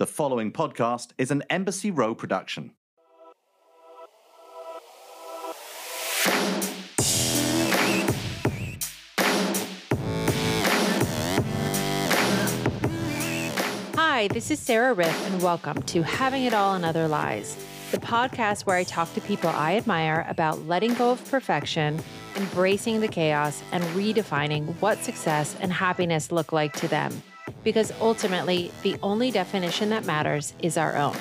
The following podcast is an Embassy Row production. Hi, this is Sarah Riff, and welcome to Having It All and Other Lies, the podcast where I talk to people I admire about letting go of perfection, embracing the chaos, and redefining what success and happiness look like to them. Because ultimately, the only definition that matters is our own.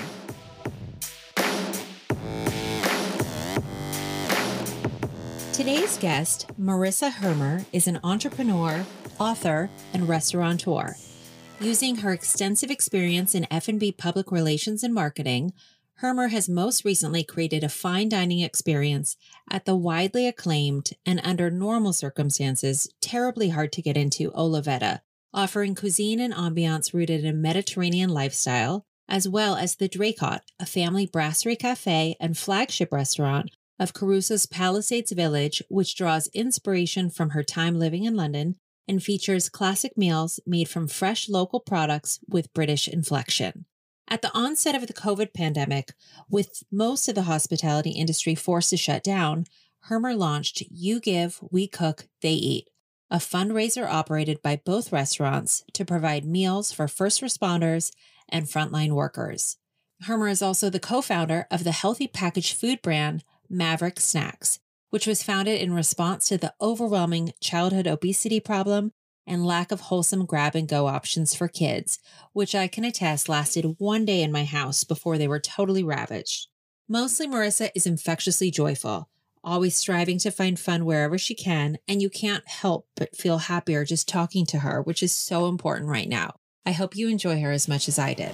Today's guest, Marissa Hermer, is an entrepreneur, author, and restaurateur. Using her extensive experience in F&B public relations and marketing, Hermer has most recently created a fine dining experience at the widely acclaimed and under normal circumstances terribly hard to get into Olivetta, offering cuisine and ambiance rooted in Mediterranean lifestyle, as well as the Draycott, a family brasserie cafe and flagship restaurant of Caruso's Palisades Village, which draws inspiration from her time living in London and features classic meals made from fresh local products with British inflection. At the onset of the COVID pandemic, with most of the hospitality industry forced to shut down, Hermer launched You Give, We Cook, They Eat, a fundraiser operated by both restaurants to provide meals for first responders and frontline workers. Hermer is also the co founder of the healthy packaged food brand Maverick Snacks, which was founded in response to the overwhelming childhood obesity problem and lack of wholesome grab and go options for kids, which I can attest lasted one day in my house before they were totally ravaged. Mostly, Marissa is infectiously joyful, always striving to find fun wherever she can, and you can't help but feel happier just talking to her, which is so important right now. I hope you enjoy her as much as I did.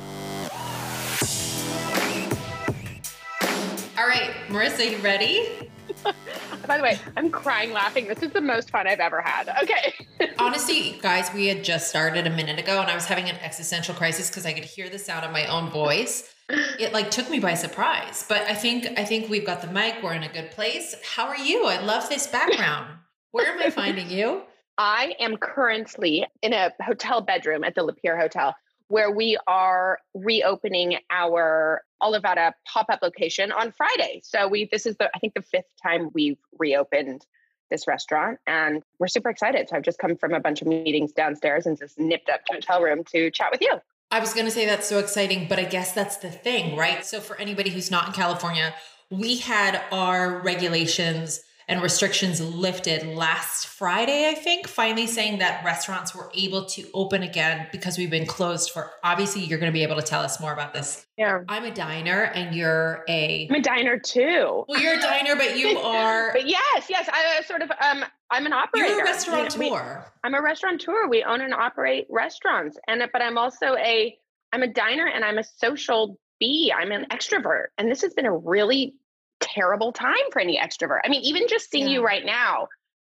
All right, Marissa, you ready? By the way, I'm crying laughing. This is the most fun I've ever had. Okay. Honestly, guys, we had just started a minute ago and I was having an existential crisis because I could hear the sound of my own voice. It like took me by surprise. But I think I think we've got the mic. We're in a good place. How are you? I love this background. Where am I finding you? I am currently in a hotel bedroom at the La Peer Hotel where we are reopening our Olivetta pop-up location on Friday. So we this is the I think the fifth time we've reopened this restaurant and we're super excited. So I've just come from a bunch of meetings downstairs and just nipped up to hotel room to chat with you. I was going to say that's so exciting, but I guess that's the thing, right? So for anybody who's not in California, we had our regulations and restrictions lifted last Friday, I think, finally saying that restaurants were able to open again because we've been closed for obviously you're going to be able to tell us more about this. Yeah. I'm a diner and you're a I'm a diner too. Well, you're a diner, but you are But yes, yes, I sort of um I'm an operator. You're a restaurateur. We, I'm a restaurateur. We own and operate restaurants. And but I'm also a I'm a diner and I'm a social bee. I'm an extrovert. And this has been a really terrible time for any extrovert. I mean, even just seeing yeah. you right now,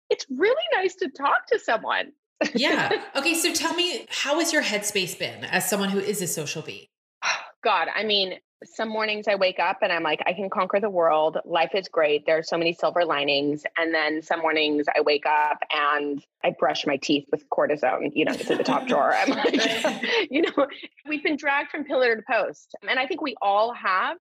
it's really nice to talk to someone. yeah. Okay. So tell me, how has your headspace been as someone who is a social bee? God, I mean, some mornings I wake up and I'm like, I can conquer the world. Life is great. There are so many silver linings. And then some mornings I wake up and I brush my teeth with cortisone, you know, to the top drawer. I'm like, you know, we've been dragged from pillar to post. And I think we all have.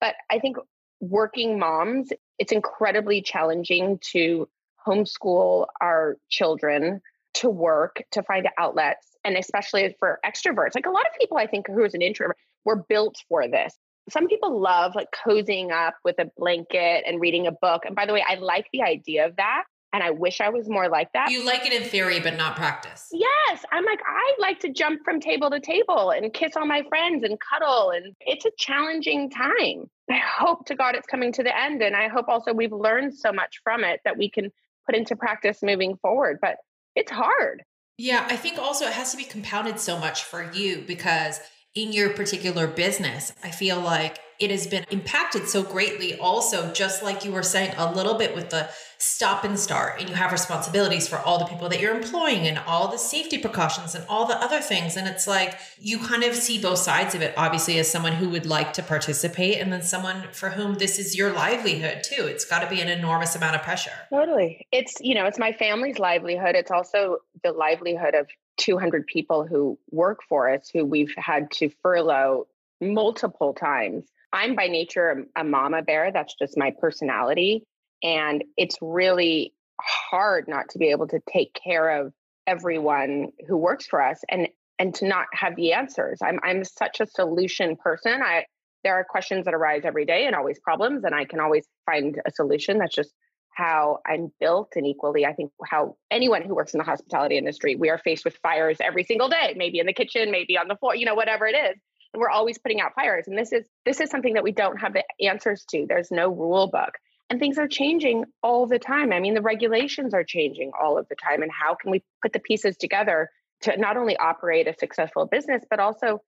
But I think working moms, it's incredibly challenging to homeschool our children to work, to find outlets, and especially for extroverts. Like a lot of people, I think, who is an introvert, were built for this. Some people love like cozying up with a blanket and reading a book. And by the way, I like the idea of that. And I wish I was more like that. You like it in theory, but not practice. Yes. I'm like, I like to jump from table to table and kiss all my friends and cuddle. And it's a challenging time. I hope to God it's coming to the end. And I hope also we've learned so much from it that we can put into practice moving forward. But it's hard. Yeah. I think also it has to be compounded so much for you because in your particular business, I feel like it has been impacted so greatly also just like you were saying a little bit with the stop and start and you have responsibilities for all the people that you're employing and all the safety precautions and all the other things. And it's like you kind of see both sides of it obviously as someone who would like to participate and then someone for whom this is your livelihood too. It's got to be an enormous amount of pressure. Totally. It's you know it's my family's livelihood. It's also the livelihood of 200 people who work for us who we've had to furlough multiple times. I'm by nature a, mama bear. That's just my personality. And it's really hard not to be able to take care of everyone who works for us and and to not have the answers. I'm I'm such a solution person. I there are questions that arise every day and always problems and I can always find a solution. That's just how I'm built and equally I think how anyone who works in the hospitality industry, we are faced with fires every single day, maybe in the kitchen, maybe on the floor, you know whatever it is. And we're always putting out fires and this is this is something that we don't have the answers to. There's no rule book and things are changing all the time. I mean, the regulations are changing all of the time. And how can we put the pieces together to not only operate a successful business, but also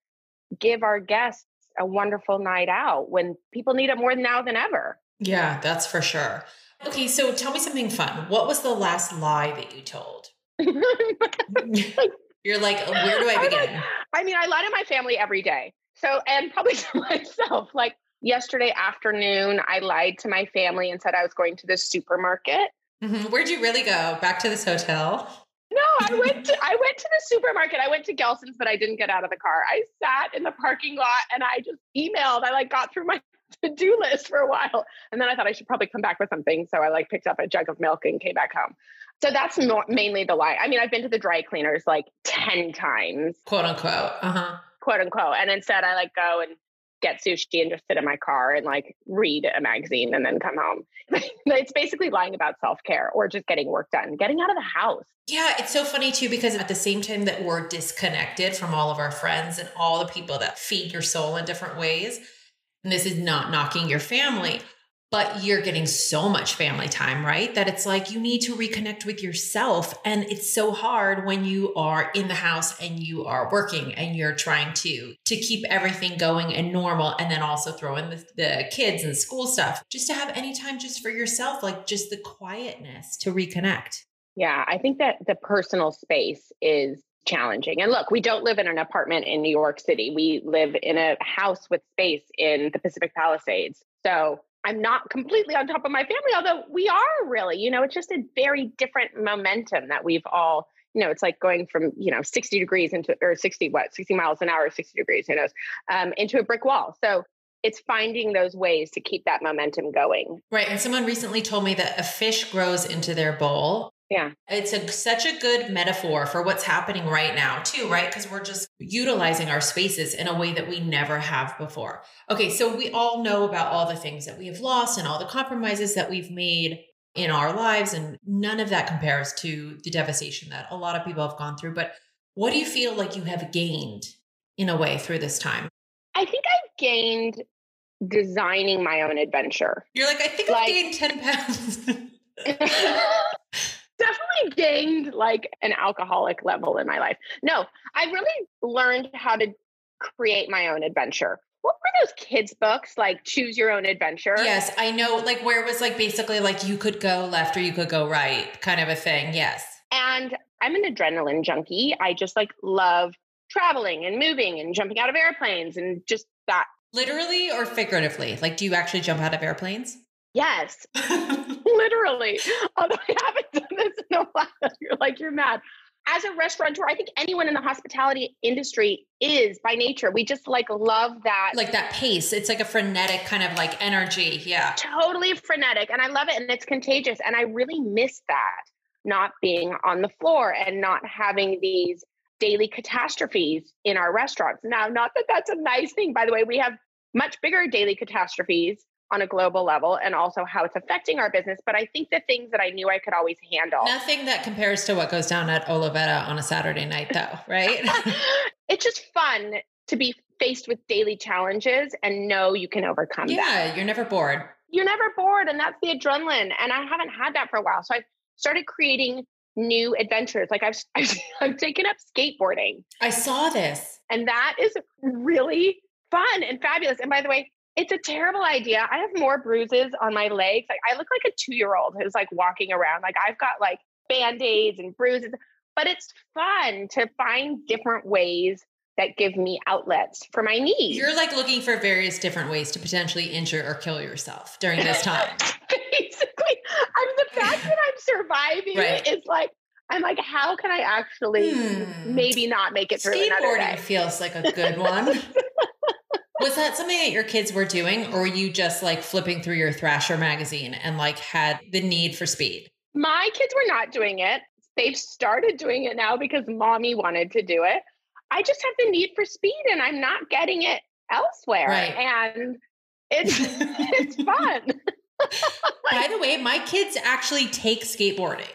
give our guests a wonderful night out when people need it more now than ever? Yeah, that's for sure. Okay, so tell me something fun. What was the last lie that you told? You're like, where do I begin? I mean, I lie to my family every day. So, and probably to myself, like, yesterday afternoon, I lied to my family and said I was going to the supermarket. Mm-hmm. Where'd you really go? Back to this hotel? No, I went to I went to the supermarket. I went to Gelson's, but I didn't get out of the car. I sat in the parking lot and I just emailed. I like got through my to-do list for a while. And then I thought I should probably come back with something. So I like picked up a jug of milk and came back home. So that's more, mainly the lie. I mean, I've been to the dry cleaners like 10 times. Quote unquote. Uh-huh. Quote unquote. And instead I like go and get sushi and just sit in my car and like read a magazine and then come home. it's basically lying about self care or just getting work done, getting out of the house. Yeah, it's so funny too because at the same time that we're disconnected from all of our friends and all the people that feed your soul in different ways, and this is not knocking your family, but you're getting so much family time, right? That it's like you need to reconnect with yourself. And it's so hard when you are in the house and you are working and you're trying to to keep everything going and normal and then also throw in the, the kids and school stuff. Just to have any time just for yourself, like just the quietness to reconnect. Yeah, I think that the personal space is challenging. And look, we don't live in an apartment in New York City. We live in a house with space in the Pacific Palisades. So I'm not completely on top of my family, although we are really, you know, it's just a very different momentum that we've all, you know, it's like going from, you know, 60 degrees into, or 60, what, 60 miles an hour, 60 degrees, who knows, um, into a brick wall. So it's finding those ways to keep that momentum going. Right. And someone recently told me that a fish grows into their bowl yeah. It's a, such a good metaphor for what's happening right now, too, right? Because we're just utilizing our spaces in a way that we never have before. Okay, so we all know about all the things that we have lost and all the compromises that we've made in our lives, and none of that compares to the devastation that a lot of people have gone through. But what do you feel like you have gained in a way through this time? I think I've gained designing my own adventure. You're like, I think like, I've gained 10 pounds. definitely gained like an alcoholic level in my life. No, I really learned how to create my own adventure. What were those kids' books like choose your own adventure? Yes, I know like where it was like basically like you could go left or you could go right kind of a thing. Yes. And I'm an adrenaline junkie. I just like love traveling and moving and jumping out of airplanes and just that. Literally or figuratively? Like do you actually jump out of airplanes? Yes, literally. Although I haven't done this in a while, you're like, you're mad. As a restaurateur, I think anyone in the hospitality industry is by nature. We just like love that. Like that pace. It's like a frenetic kind of like energy. Yeah. Totally frenetic. And I love it. And it's contagious. And I really miss that not being on the floor and not having these daily catastrophes in our restaurants. Now, not that that's a nice thing. By the way, we have much bigger daily catastrophes on a global level and also how it's affecting our business. But I think the things that I knew I could always handle. Nothing that compares to what goes down at Olivetta on a Saturday night, though, right? it's just fun to be faced with daily challenges and know you can overcome yeah. Yeah, you're never bored. You're never bored. And that's the adrenaline. And I haven't had that for a while. So I've started creating new adventures. Like I've, I've, I've taken up skateboarding. I saw this. And that is really fun and fabulous. And by the way, it's a terrible idea. I have more bruises on my legs. Like I look like a two year old who's like walking around. Like I've got like band aids and bruises, but it's fun to find different ways that give me outlets for my needs. You're like looking for various different ways to potentially injure or kill yourself during this time. Basically, I'm the fact that I'm surviving right. is like I'm like, how can I actually hmm. maybe not make it through another day? feels like a good one. Was that something that your kids were doing, or were you just like flipping through your Thrasher magazine and like had the need for speed? My kids were not doing it. They've started doing it now because mommy wanted to do it. I just have the need for speed and I'm not getting it elsewhere. Right. And it's it's fun. By the way, my kids actually take skateboarding.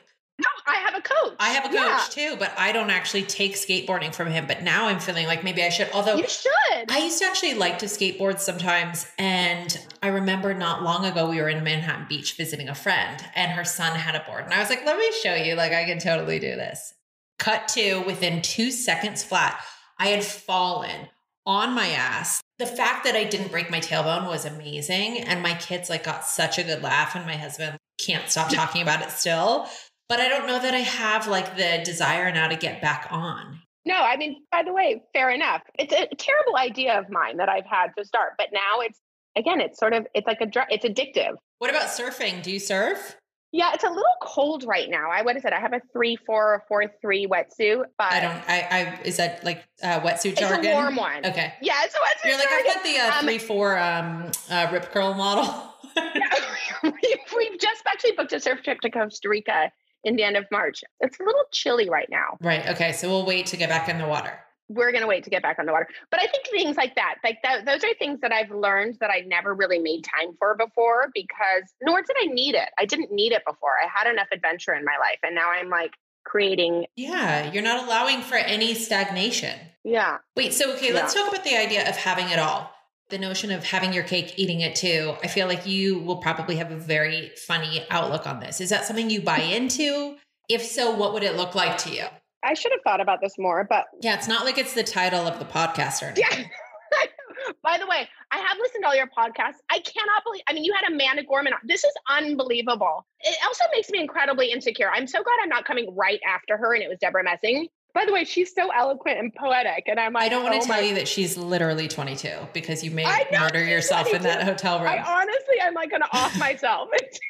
I have a coach. I have a coach Yeah, too, but I don't actually take skateboarding from him. But now I'm feeling like maybe I should. Although you should. I used to actually like to skateboard sometimes. And I remember not long ago, we were in Manhattan Beach visiting a friend, and her son had a board. And I was like, let me show you. Like, I can totally do this. Cut to within two seconds flat, I had fallen on my ass. The fact that I didn't break my tailbone was amazing. And my kids like got such a good laugh, and my husband can't stop talking about it still. But I don't know that I have like the desire now to get back on. no, I mean, by the way, fair enough. It's a terrible idea of mine that I've had to start, but now it's again, it's sort of it's like a it's addictive. What about surfing? Do you surf? Yeah, it's a little cold right now. I what is it? I have a three four or four three wetsuit, but I don't. I. I is that like uh, wetsuit it's jargon? a warm one. Okay. Yeah, it's a wetsuit. You're like I've got the uh, Um, three four um uh, rip curl model. we've, we've just actually booked a surf trip to Costa Rica in the end of March. It's a little chilly right now. right. Okay. So we'll wait to get back in the water. We're going to wait to get back on the water. But I think things like that, like that, those are things that I've learned that I never really made time for before because nor did I need it. I didn't need it before. I had enough adventure in my life. And now I'm like creating. Yeah, you're not allowing for any stagnation. Yeah. Wait. So okay, let's talk about the idea of having it all. The notion of having your cake, eating it too. I feel like you will probably have a very funny outlook on this. Is that something you buy into? If so, what would it look like to you? I should have thought about this more, but Yeah, it's not like it's the title of the podcast or anything. yeah. By the way, I have listened to all your podcasts. I cannot believe, I mean, you had Amanda Gorman. on. This is unbelievable. It also makes me incredibly insecure. I'm so glad I'm not coming right after her and it was Debra Messing. By the way, she's so eloquent and poetic. And I'm like, I don't want to oh tell my- you that she's literally 22 because you may murder yourself in that hotel room. I honestly, I'm like going to off myself. It's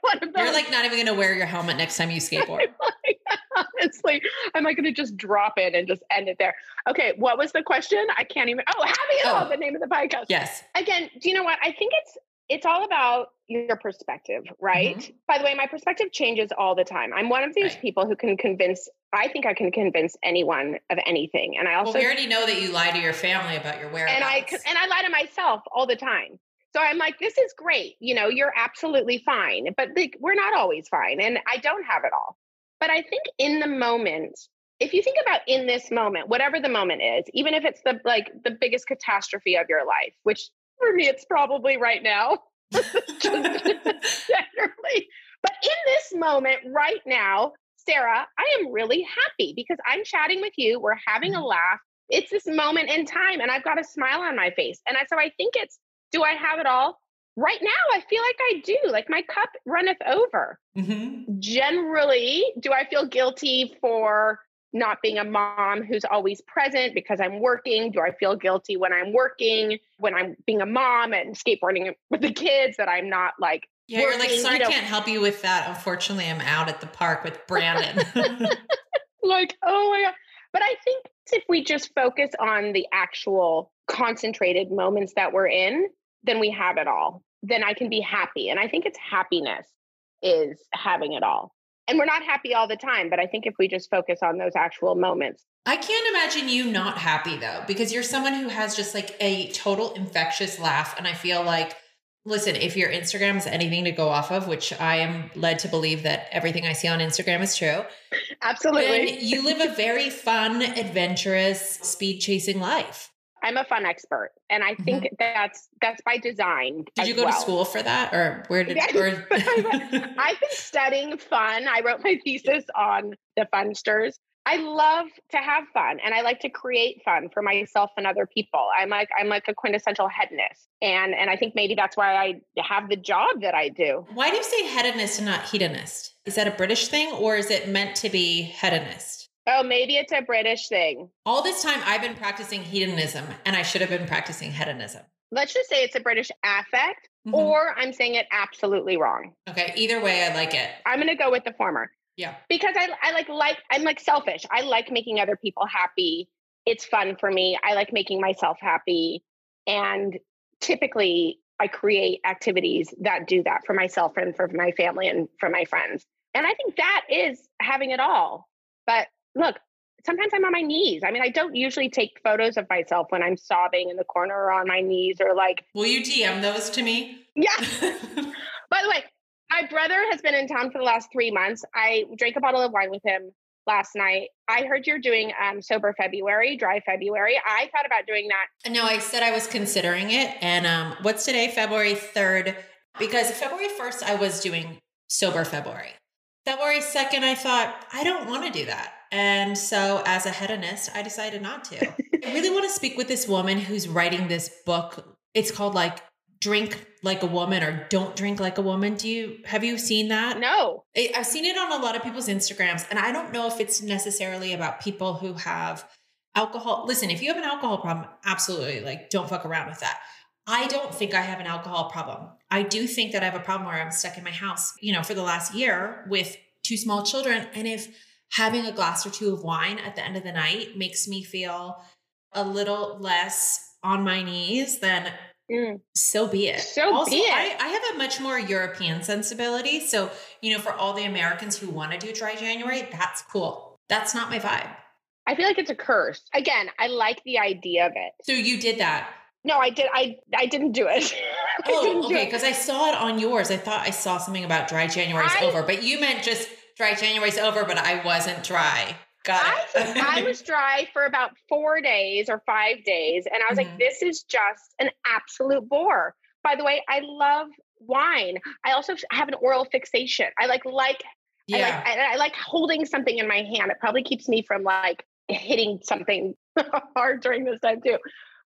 one of You're like not even going to wear your helmet next time you skateboard. honestly, I'm like going to just drop it and just end it there. Okay, what was the question? I can't even. Oh, it Oh. the name of the podcast. yes. again, do you know what? I think it's it's all about your perspective, mm-hmm. right? By the way, my perspective changes all the time. I'm one of these Right. people who can convince I think I can convince anyone of anything. And I Well, also we already know that you lie to your family about your whereabouts. and I and I lie to myself all the time. So I'm like, this is great. You know, you're absolutely fine. But like we're not always fine. And I don't have it all. But I think in the moment, if you think about in this moment, whatever the moment is, even if it's the like the biggest catastrophe of your life, which for me it's probably right now. generally. But in this moment right now, Sarah, I am really happy because I'm chatting with you. We're having a laugh. It's this moment in time, and I've got a smile on my face. And I, so I think it's do I have it all? Right now, I feel like I do. Like my cup runneth over. Mhm. Generally, do I feel guilty for not being a mom who's always present because I'm working? Do I feel guilty when I'm working, when I'm being a mom and skateboarding with the kids that I'm not like Yeah, you're like, sorry, you I can't help you with that. Unfortunately, I'm out at the park with Brandon. like, oh my God. But I think if we just focus on the actual concentrated moments that we're in, then we have it all. Then I can be happy. And I think it's happiness is having it all. And we're not happy all the time, but I think if we just focus on those actual moments, I can't imagine you not happy though, because you're someone who has just like a total infectious laugh. And I feel like, listen, if your Instagram is anything to go off of, which I am led to believe that everything I see on Instagram is true, absolutely. you live a very fun, adventurous, speed chasing life. I'm a fun expert. And I think mm-hmm. that's that's by design. Did you go well. to school for that, or where did? Yeah, Or, I've been studying fun. I wrote my thesis on the funsters. I love to have fun and I like to create fun for myself and other people. I'm like I'm like a quintessential hedonist. And and I think maybe that's why I have the job that I do. Why do you say hedonist and not hedonist? Is that a British thing, or is it meant to be hedonist? Oh, maybe it's a British thing. All this time, I've been practicing hedonism, and I should have been practicing hedonism. Let's just say it's a British affect, Mhm. or I'm saying it absolutely wrong. Okay, either way, I like it. I'm gonna go with the former. Yeah. because I, I like like I'm like selfish. I like making other people happy. It's fun for me. I like making myself happy. And typically, I create activities that do that for myself and for my family and for my friends. And I think that is having it all. But look, sometimes I'm on my knees. I mean, I don't usually take photos of myself when I'm sobbing in the corner or on my knees or like. Will you DM those to me? Yeah. By the way, my brother has been in town for the last three months. I drank a bottle of wine with him last night. I heard you're doing um, sober February, dry February. I thought about doing that. No, I said I was considering it. And um, what's today? February 3rd. Because February 1st, I was doing sober February. February 2nd, I thought, I don't want to do that. And so, as a hedonist, I decided not to. I really want to speak with this woman who's writing this book. It's called like Drink Like a Woman or Don't Drink Like a Woman. Do you have you seen that? No. I've seen it on a lot of people's Instagrams, and I don't know if it's necessarily about people who have alcohol. Listen, if you have an alcohol problem, absolutely, like, don't fuck around with that. I don't think I have an alcohol problem. I do think that I have a problem where I'm stuck in my house, you know, for the last year with two small children. And if having a glass or two of wine at the end of the night makes me feel a little less on my knees, then mm. so be it. So also, be it. I, I, have a much more European sensibility. So, you know, for all the Americans who want to do dry January, that's cool. That's not my vibe. I feel like it's a curse. Again, I like the idea of it. So you did that. No, I did. I I didn't do it. oh, okay. Because I saw it on yours. I thought I saw something about dry January's I, over, but you meant just dry January's over, but I wasn't dry. Got it. I, I was dry for about four days or five days, and I was mm-hmm. like, "This is just an absolute bore." By the way, I love wine. I also have an oral fixation. I like like yeah. I like I, I like holding something in my hand. It probably keeps me from like hitting something hard during this time too.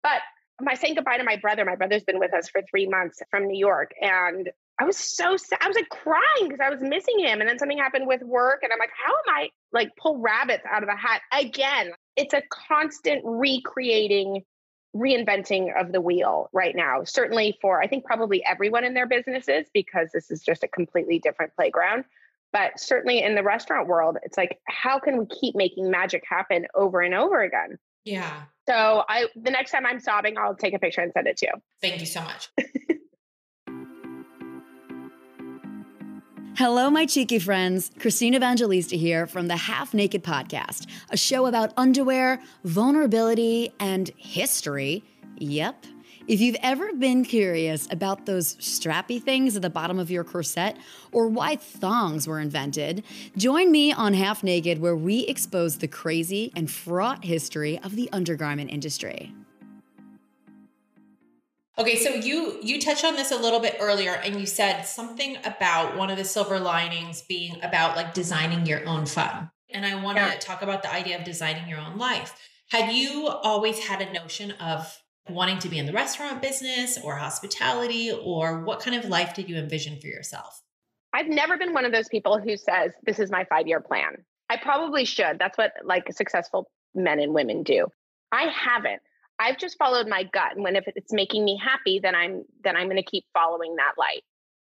But my saying goodbye to my brother. My brother's been with us for three months from New York, and I was so sad. I was like crying because I was missing him. And then something happened with work, and I'm like, how am I like pull rabbits out of a hat again? It's a constant recreating, reinventing of the wheel right now. Certainly for I think probably everyone in their businesses because this is just a completely different playground. But certainly in the restaurant world, it's like, how can we keep making magic happen over and over again? Yeah. So I the next time I'm sobbing, I'll take a picture and send it to you. Thank you so much. Hello, my cheeky friends. Christina Evangelista here from the Half Naked Podcast, a show about underwear, vulnerability, and history. Yep, if you've ever been curious about those strappy things at the bottom of your corset or why thongs were invented, join me on Half Naked where we expose the crazy and fraught history of the undergarment industry. Okay, so you you touched on this a little bit earlier and you said something about one of the silver linings being about like designing your own fun. And I want to yeah. talk about the idea of designing your own life. Had you always had a notion of wanting to be in the restaurant business or hospitality or what kind of life did you envision for yourself? I've never been one of those people who says this is my 5-year plan. I probably should. That's what like successful men and women do. I haven't. I've just followed my gut and when if it's making me happy then I'm then I'm going to keep following that light.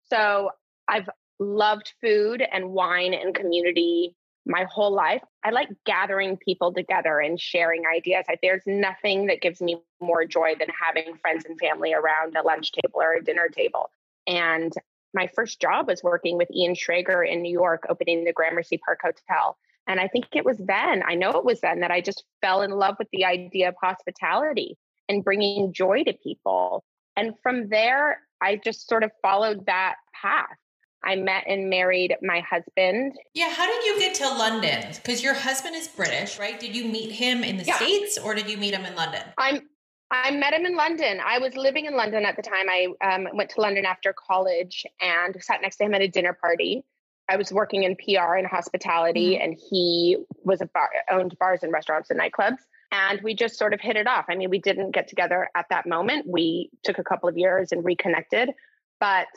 So I've loved food and wine and community my whole life. I like gathering people together and sharing ideas. There's nothing that gives me more joy than having friends and family around a lunch table or a dinner table. And my first job was working with Ian Schrager in New York, opening the Gramercy Park Hotel. And I think it was then, I know it was then, that I just fell in love with the idea of hospitality and bringing joy to people. And from there, I just sort of followed that path. I met and married my husband. Yeah, how did you get to London? Because your husband is British, right? Did you meet him in the yeah. States or did you meet him in London? I'm I met him in London. I was living in London at the time. I um, went to London after college and sat next to him at a dinner party. I was working in PR and hospitality, mm-hmm. and he was a bar, owned bars and restaurants and nightclubs. And we just sort of hit it off. I mean, we didn't get together at that moment. We took a couple of years and reconnected, but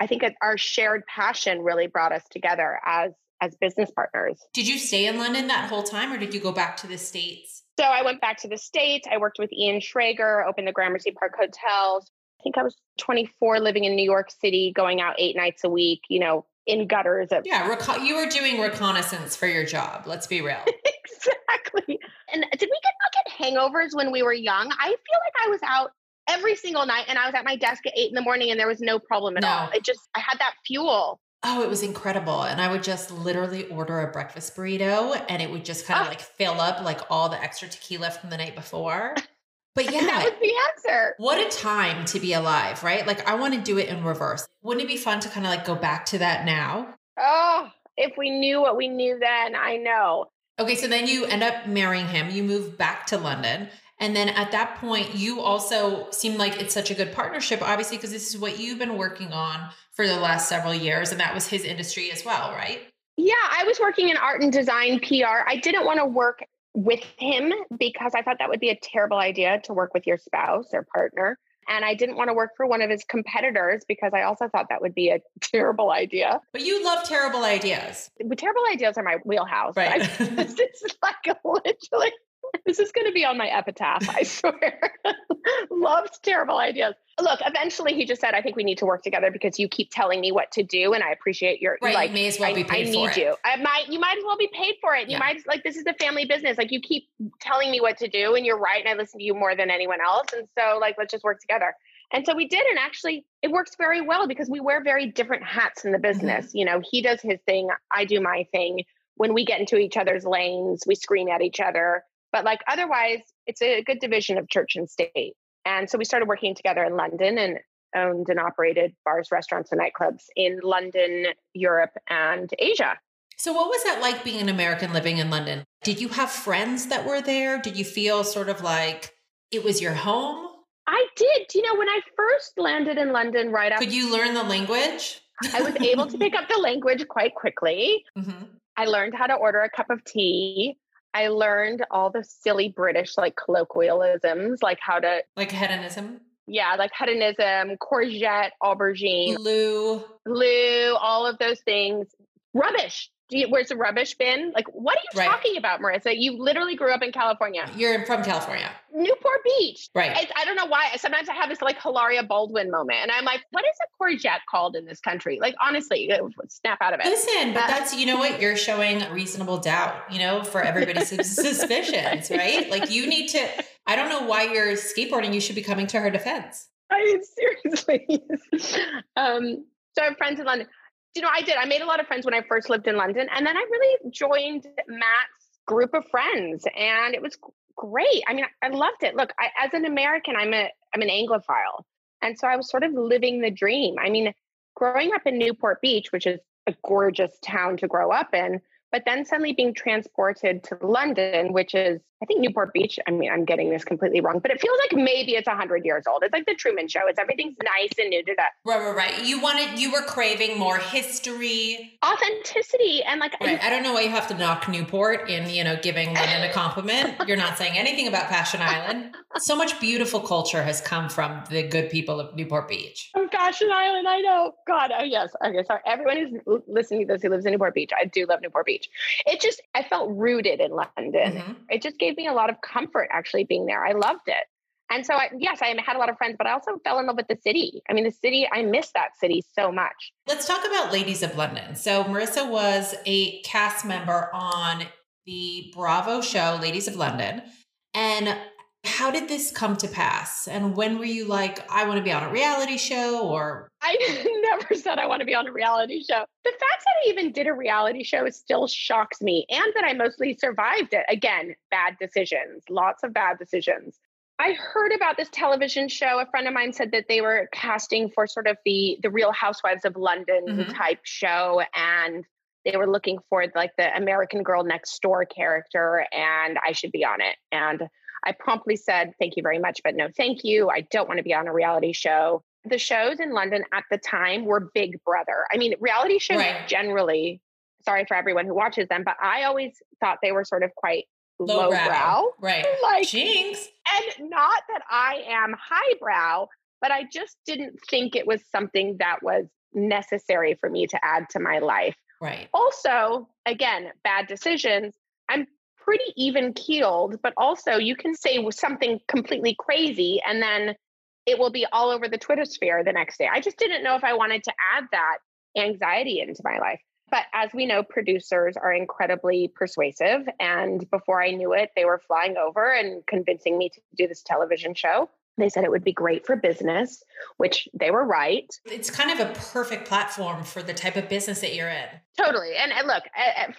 I think our shared passion really brought us together as as business partners. Did you stay in London that whole time or did you go back to the States? So I went back to the States. I worked with Ian Schrager, opened the Gramercy Park hotels. I think I was 24 living in New York City, going out eight nights a week, you know, in gutters. Of- yeah, reco- you were doing reconnaissance for your job. Let's be real. exactly. And did we get not get hangovers when we were young? I feel like I was out every single night. And I was at my desk at eight in the morning and there was no problem at No. all. It just, I had that fuel. Oh, it was incredible. And I would just literally order a breakfast burrito and it would just kind of Ah. like fill up like all the extra tequila from the night before. But yeah, that was the answer. what a time to be alive, right? Like I want to do it in reverse. Wouldn't it be fun to kind of like go back to that now? Oh, if we knew what we knew then, I know. Okay, so then you end up marrying him. You move back to London. And then at that point, you also seem like it's such a good partnership, obviously, because this is what you've been working on for the last several years. And that was his industry as well, right? Yeah, I was working in art and design PR. I didn't want to work with him because I thought that would be a terrible idea to work with your spouse or partner. And I didn't want to work for one of his competitors because I also thought that would be a terrible idea. But you love terrible ideas. Terrible ideas are my wheelhouse. Right. I, this is like literally, this is going to be on my epitaph, I swear. Loves terrible ideas. Look, eventually he just said, I think we need to work together because you keep telling me what to do. And I appreciate your, Right. like, you may as well I, be I paid need for you. it. I might, you might as well be paid for it. You Yeah. might like this is a family business. Like you keep telling me what to do, and you're right, and I listen to you more than anyone else. And so, like, let's just work together. And so we did, and actually, it works very well because we wear very different hats in the Mm-hmm. business. You know, he does his thing, I do my thing. When we get into each other's lanes, we scream at each other. But like otherwise, it's a good division of church and state. And so we started working together in London and owned and operated bars, restaurants, and nightclubs in London, Europe, and Asia. So, what was that like being an American living in London? Did you have friends that were there? Did you feel sort of like it was your home? I did. You know, when I first landed in London, right after Could you learn the language? I was able to pick up the language quite quickly. hmm I learned how to order a cup of tea. I learned all the silly British like colloquialisms, like how to, Like hedonism, yeah, like hedonism, courgette, aubergine, Lou. loo, all of those things. Rubbish. Do you, where's the rubbish bin? Like, what are you Right. talking about, Marissa? You literally grew up in California, You're from California, Newport Beach. right? It's, I don't know why. Sometimes I have this like Hilaria Baldwin moment, and I'm like, what is a courgette called in this country? Like, honestly, snap out of it. Listen, but Uh, that's you know what you're showing reasonable doubt, you know, for everybody's suspicions, right? Like you need to. I don't know why you're skateboarding. You should be coming to her defense. I mean, seriously. um, so I have friends in London. You know, I did. I made a lot of friends when I first lived in London, and then I really joined Matt's group of friends, and it was great. I mean, I loved it. Look, I, as an American, I'm a I'm an Anglophile, and so I was sort of living the dream. I mean, growing up in Newport Beach, which is a gorgeous town to grow up in, but then suddenly being transported to London, which is, I think Newport Beach. I mean, I'm getting this completely wrong, but it feels like maybe it's 100 years old. It's like the Truman Show. It's everything's nice and new to that Right, right, right. You wanted, you were craving more history. authenticity and like Right. I don't know why you have to knock Newport in, you know, giving London a compliment. You're not saying anything about Fashion Island. So much beautiful culture has come from the good people of Newport Beach. from Fashion Island. I know. God. Oh yes. Okay. Sorry. Everyone who's listening to this who lives in Newport Beach. I do love Newport Beach. It just I felt rooted in London. Mhm. It just gave me a lot of comfort actually being there. I loved it. And so I, yes, I had a lot of friends, but I also fell in love with the city. I mean, the city, I miss that city so much. Let's talk about Ladies of London. So Marissa was a cast member on the Bravo show Ladies of London. And how did this come to pass? And when were you like, I want to be on a reality show or I never said I want to be on a reality show. The fact that I even did a reality show still shocks me, and that I mostly survived it. Again, bad decisions, lots of bad decisions. I heard about this television show. A friend of mine said that they were casting for sort of the the Real Housewives of London Mhm. type show, and they were looking for like the American Girl Next Door character, and I should be on it. And I promptly said, "Thank you very much, but no, thank you. I don't want to be on a reality show." the shows in London at the time were Big Brother. I mean, reality shows Right. generally, sorry for everyone who watches them, but I always thought they were sort of quite lowbrow. Right. Like, Jinx. and not that I am highbrow, but I just didn't think it was something that was necessary for me to add to my life. Right. Also, again, bad decisions. I'm pretty even keeled, but also you can say something completely crazy and then it will be all over the Twitter sphere the next day. I just didn't know if I wanted to add that anxiety into my life. But as we know, producers are incredibly persuasive. And before I knew it, they were flying over and convincing me to do this television show. They said it would be great for business, which they were right. It's kind of a perfect platform for the type of business that you're in. Totally. And, and look,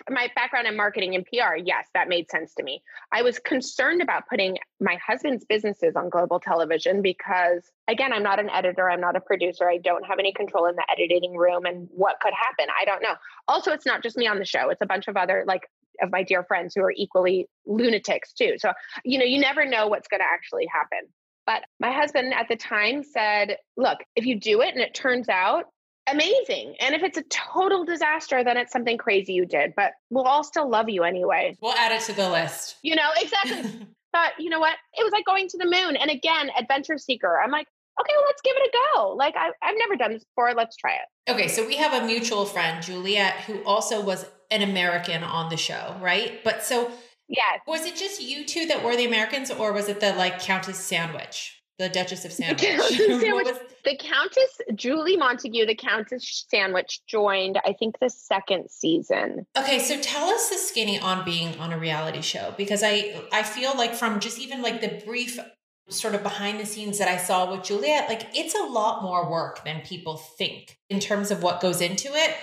my background in marketing and PR, yes, that made sense to me. I was concerned about putting my husband's businesses on global television because, again, I'm not an editor, I'm not a producer, I don't have any control in the editing room and what could happen. I don't know. Also, it's not just me on the show, it's a bunch of other like of my dear friends who are equally lunatics too. So, you know, you never know what's going to actually happen. But my husband at the time said, look, if you do it and it turns out amazing. And if it's a total disaster, then it's something crazy you did, but we'll all still love you anyway. We'll add it to the list. You know, exactly. but you know what? It was like going to the moon. And again, adventure seeker. I'm like, okay, well, let's give it a go. Like, I, I've never done this before. Let's try it. Okay. So we have a mutual friend, Juliet, who also was an American on the show, right? But so Yes. Was it just you two that were the Americans, or was it the like Countess Sandwich, the Duchess of Sandwich? The Countess, Sandwich, was- the Countess Julie Montagu, the Countess Sandwich joined, I think, the second season. Okay, so tell us the skinny on being on a reality show because I I feel like from just even like the brief sort of behind the scenes that I saw with Juliet, like it's a lot more work than people think in terms of what goes into it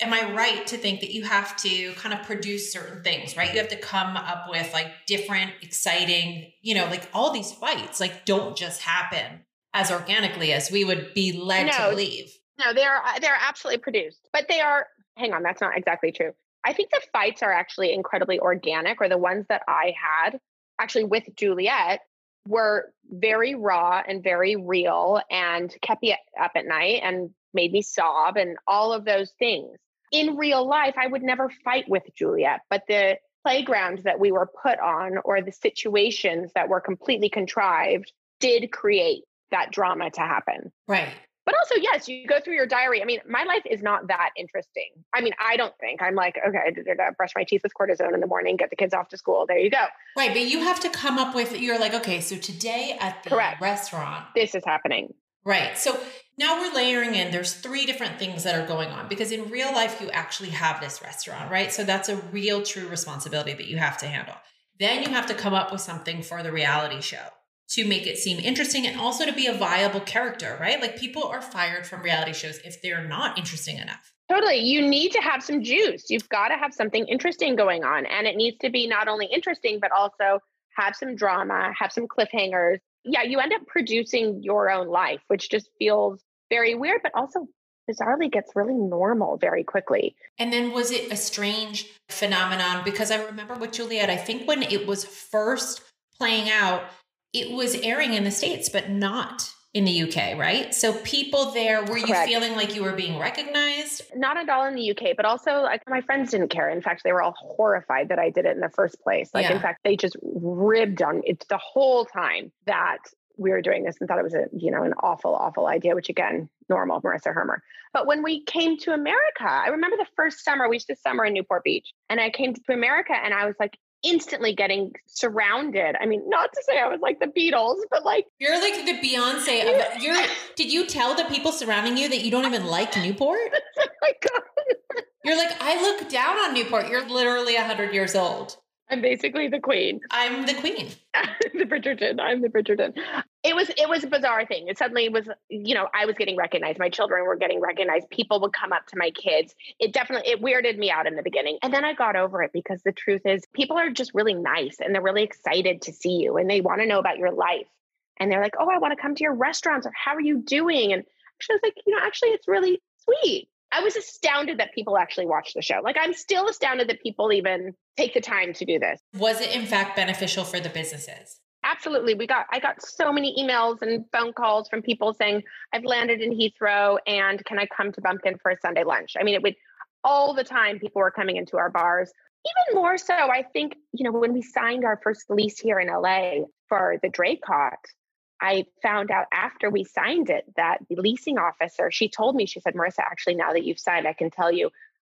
am I right to think that you have to kind of produce certain things, right? You have to come up with like different, exciting, you know, like all these fights, like don't just happen as organically as we would be led no, to believe. No, they are uh, they're absolutely produced, but they are. Hang on, that's not exactly true. I think the fights are actually incredibly organic, or the ones that I had actually with Juliet were very raw and very real and kept me up at night and made me sob and all of those things in real life, I would never fight with Juliet, but the playground that we were put on or the situations that were completely contrived did create that drama to happen. Right. But also, yes, you go through your diary. I mean, my life is not that interesting. I mean, I don't think I'm like, okay, I brush my teeth with cortisone in the morning, get the kids off to school. There you go. Right. But you have to come up with, you're like, okay, so today at the Correct. restaurant, this is happening. Right. So now we're layering in, there's three different things that are going on because in real life, you actually have this restaurant, right? So that's a real, true responsibility that you have to handle. Then you have to come up with something for the reality show to make it seem interesting and also to be a viable character, right? Like people are fired from reality shows if they're not interesting enough. Totally. You need to have some juice. You've got to have something interesting going on. And it needs to be not only interesting, but also have some drama, have some cliffhangers, yeah, you end up producing your own life, which just feels very weird, but also bizarrely gets really normal very quickly. And then was it a strange phenomenon? Because I remember with Juliet, I think when it was first playing out, it was airing in the States, but not in the UK, right? So people there, were you Correct. feeling like you were being recognized? Not at all in the UK, but also like my friends didn't care. In fact, they were all horrified that I did it in the first place. Like yeah. in fact, they just ribbed on it the whole time that we were doing this and thought it was a, you know, an awful, awful idea, which again, normal, Marissa Hermer. But when we came to America, I remember the first summer, we used to summer in Newport Beach. And I came to America and I was like, instantly getting surrounded. I mean, not to say I was like the Beatles, but like you're like the Beyonce of you're did you tell the people surrounding you that you don't even like Newport? oh my god. You're like, I look down on Newport. You're literally hundred years old. I'm basically the queen. I'm the queen. the Bridgerton. I'm the Bridgerton. It was it was a bizarre thing. It suddenly was, you know, I was getting recognized. My children were getting recognized. People would come up to my kids. It definitely it weirded me out in the beginning. And then I got over it because the truth is people are just really nice and they're really excited to see you and they want to know about your life. And they're like, "Oh, I want to come to your restaurants or how are you doing?" And I was like, "You know, actually it's really sweet." I was astounded that people actually watch the show. Like I'm still astounded that people even take the time to do this. Was it in fact beneficial for the businesses? Absolutely. We got I got so many emails and phone calls from people saying, I've landed in Heathrow and can I come to Bumpkin for a Sunday lunch? I mean, it would all the time people were coming into our bars. Even more so, I think, you know, when we signed our first lease here in LA for the Draycott, I found out after we signed it that the leasing officer, she told me, she said, Marissa, actually, now that you've signed, I can tell you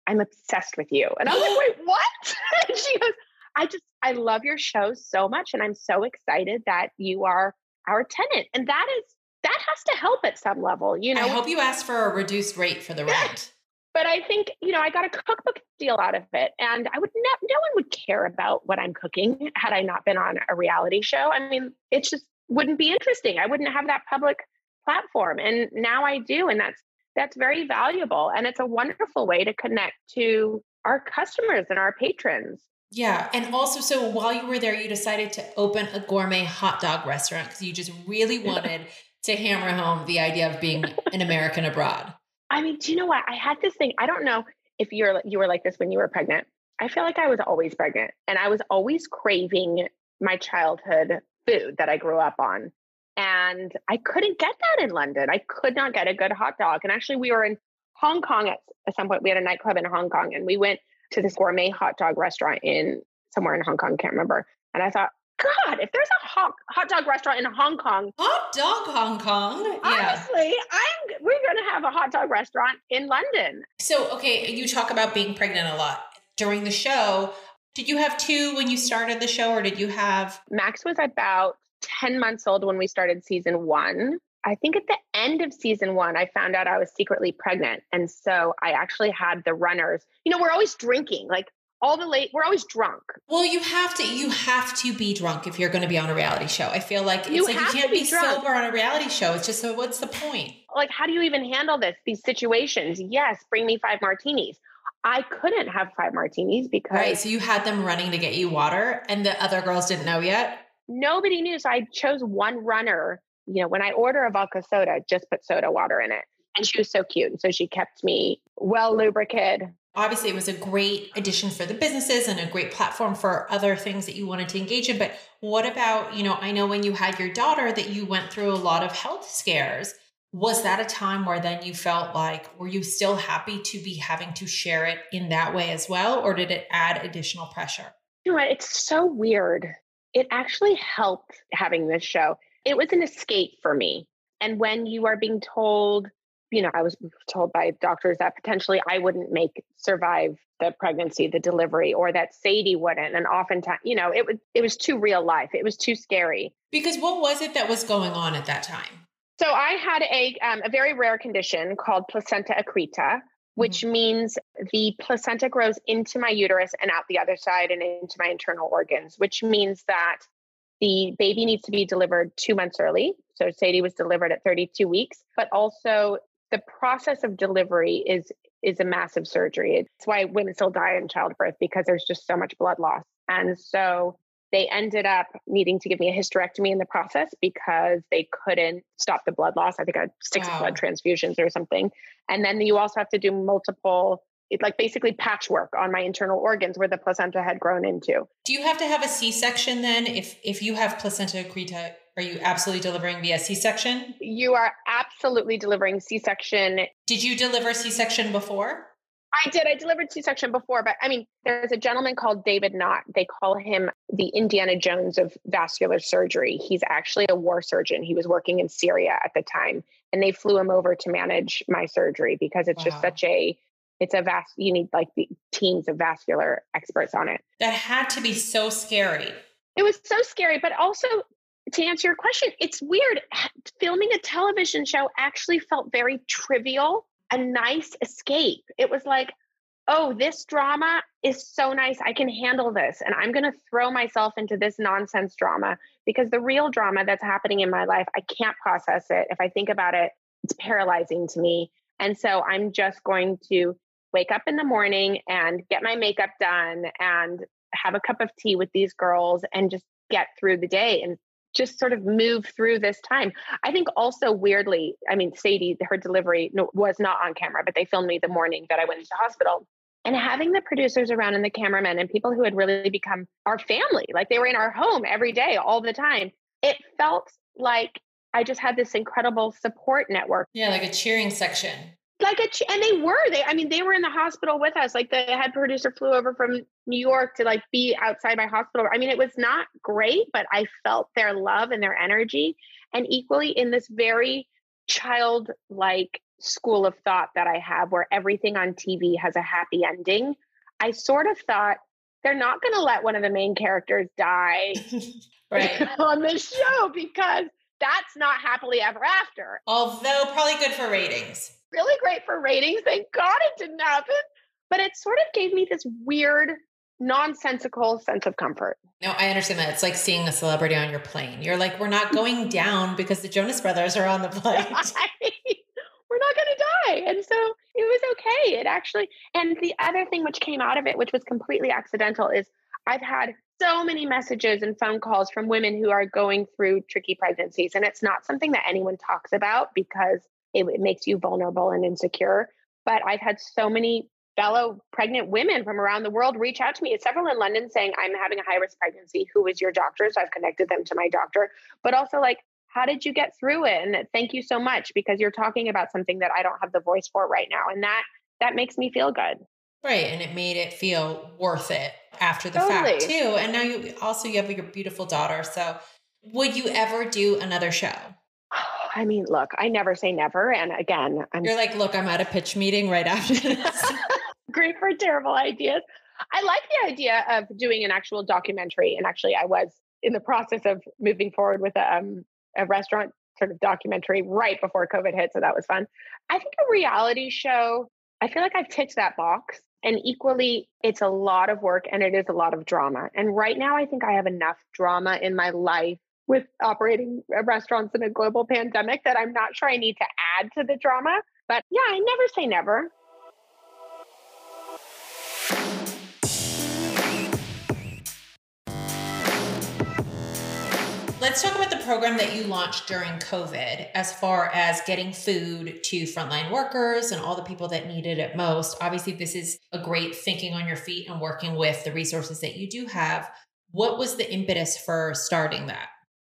I'm obsessed with you. And I was like, wait, what? and she goes, I just, I love your show so much. And I'm so excited that you are our tenant. And that is, that has to help at some level, you know. I hope you asked for a reduced rate for the rent. but I think, you know, I got a cookbook deal out of it. And I would, ne- no one would care about what I'm cooking had I not been on a reality show. I mean, it's just, wouldn't be interesting. I wouldn't have that public platform. And now I do. And that's that's very valuable. And it's a wonderful way to connect to our customers and our patrons. Yeah. And also, so while you were there, you decided to open a gourmet hot dog restaurant because you just really wanted to hammer home the idea of being an American abroad. I mean, do you know what? I had this thing. I don't know if you're you were like this when you were pregnant. I feel like I was always pregnant and I was always craving my childhood food that I grew up on. And I couldn't get that in London. I could not get a good hot dog. And actually, we were in Hong Kong at, at some point. We had a nightclub in Hong Kong and we went to this gourmet hot dog restaurant in somewhere in Hong Kong, can't remember. And I thought, God, if there's a hot, hot dog restaurant in Hong Kong, hot dog Hong Kong, yeah. honestly, I'm we're gonna have a hot dog restaurant in London. So, okay, you talk about being pregnant a lot during the show. Did you have two when you started the show, or did you have? Max was about ten months old when we started season one. I think at the end of season one, I found out I was secretly pregnant. And so I actually had the runners. You know, we're always drinking. Like all the late we're always drunk well you have to you have to be drunk if you're going to be on a reality show i feel like it's you like you can't be, be sober on a reality show it's just so what's the point like how do you even handle this these situations yes bring me five martinis i couldn't have five martinis because right so you had them running to get you water and the other girls didn't know yet? Nobody knew so i chose one runner. You know when i order a vodka soda just put soda water in it. And she was so cute and so she kept me well lubricated. Obviously it was a great addition for the businesses and a great platform for other things that you wanted to engage in but what about you know i know when you had your daughter that you went through a lot of health scares was that a time where then you felt like were you still happy to be having to share it in that way as well or did it add additional pressure you know what it's so weird it actually helped having this show it was an escape for me and when you are being told you know, I was told by doctors that potentially I wouldn't make survive the pregnancy, the delivery, or that Sadie wouldn't. And oftentimes, you know, it was it was too real life. It was too scary. Because what was it that was going on at that time? So I had a um, a very rare condition called placenta accreta, which mm-hmm. means the placenta grows into my uterus and out the other side and into my internal organs, which means that the baby needs to be delivered two months early. So Sadie was delivered at 32 weeks, but also the process of delivery is is a massive surgery. It's why women still die in childbirth because there's just so much blood loss. And so they ended up needing to give me a hysterectomy in the process because they couldn't stop the blood loss. I think I had six wow. blood transfusions or something. And then you also have to do multiple it like basically patchwork on my internal organs where the placenta had grown into. Do you have to have a C-section then if if you have placenta accreta are you absolutely delivering via C section? You are absolutely delivering C section. Did you deliver C section before? I did. I delivered C section before, but I mean, there's a gentleman called David Nott. They call him the Indiana Jones of vascular surgery. He's actually a war surgeon. He was working in Syria at the time, and they flew him over to manage my surgery because it's wow. just such a it's a vast you need like the teams of vascular experts on it that had to be so scary it was so scary but also to answer your question, it's weird. Filming a television show actually felt very trivial, a nice escape. It was like, oh, this drama is so nice. I can handle this. And I'm going to throw myself into this nonsense drama because the real drama that's happening in my life, I can't process it. If I think about it, it's paralyzing to me. And so I'm just going to wake up in the morning and get my makeup done and have a cup of tea with these girls and just get through the day and just sort of move through this time. I think also weirdly, I mean, Sadie, her delivery was not on camera, but they filmed me the morning that I went into hospital. And having the producers around and the cameramen and people who had really become our family, like they were in our home every day, all the time, it felt like I just had this incredible support network. Yeah, like a cheering section like a and they were they i mean they were in the hospital with us like the head producer flew over from new york to like be outside my hospital. I mean it was not great but i felt their love and their energy. And equally in this very childlike school of thought that i have where everything on tv has a happy ending i sort of thought they're not going to let one of the main characters die right. on the show because that's not happily ever after. Although probably good for ratings really great for ratings. Thank God it didn't happen. But it sort of gave me this weird nonsensical sense of comfort. No, I understand that. It's like seeing a celebrity on your plane. You're like, we're not going down because the Jonas Brothers are on the plane. we're not going to die. And so it was okay. It actually, and the other thing which came out of it, which was completely accidental, is I've had so many messages and phone calls from women who are going through tricky pregnancies. And it's not something that anyone talks about because it, it makes you vulnerable and insecure. But I've had so many fellow pregnant women from around the world reach out to me. Several in London saying, I'm having a high risk pregnancy. Who is your doctor? So I've connected them to my doctor. But also, like, how did you get through it? And uh, thank you so much because you're talking about something that I don't have the voice for right now. And that that makes me feel good. Right. And it made it feel worth it after the totally. fact too. And now you also you have your beautiful daughter. So would you ever do another show? I mean, look, I never say never. And again, I'm You're like, look, I'm at a pitch meeting right after this. great for terrible ideas. I like the idea of doing an actual documentary. And actually, I was in the process of moving forward with a, um, a restaurant sort of documentary right before COVID hit. So that was fun. I think a reality show, I feel like I've ticked that box. And equally, it's a lot of work and it is a lot of drama. And right now, I think I have enough drama in my life with operating uh, restaurants in a global pandemic that I'm not sure I need to add to the drama. But yeah, I never say never. Let's talk about the program that you launched during COVID as far as getting food to frontline workers and all the people that needed it most. Obviously, this is a great thinking on your feet and working with the resources that you do have. What was the impetus for starting that?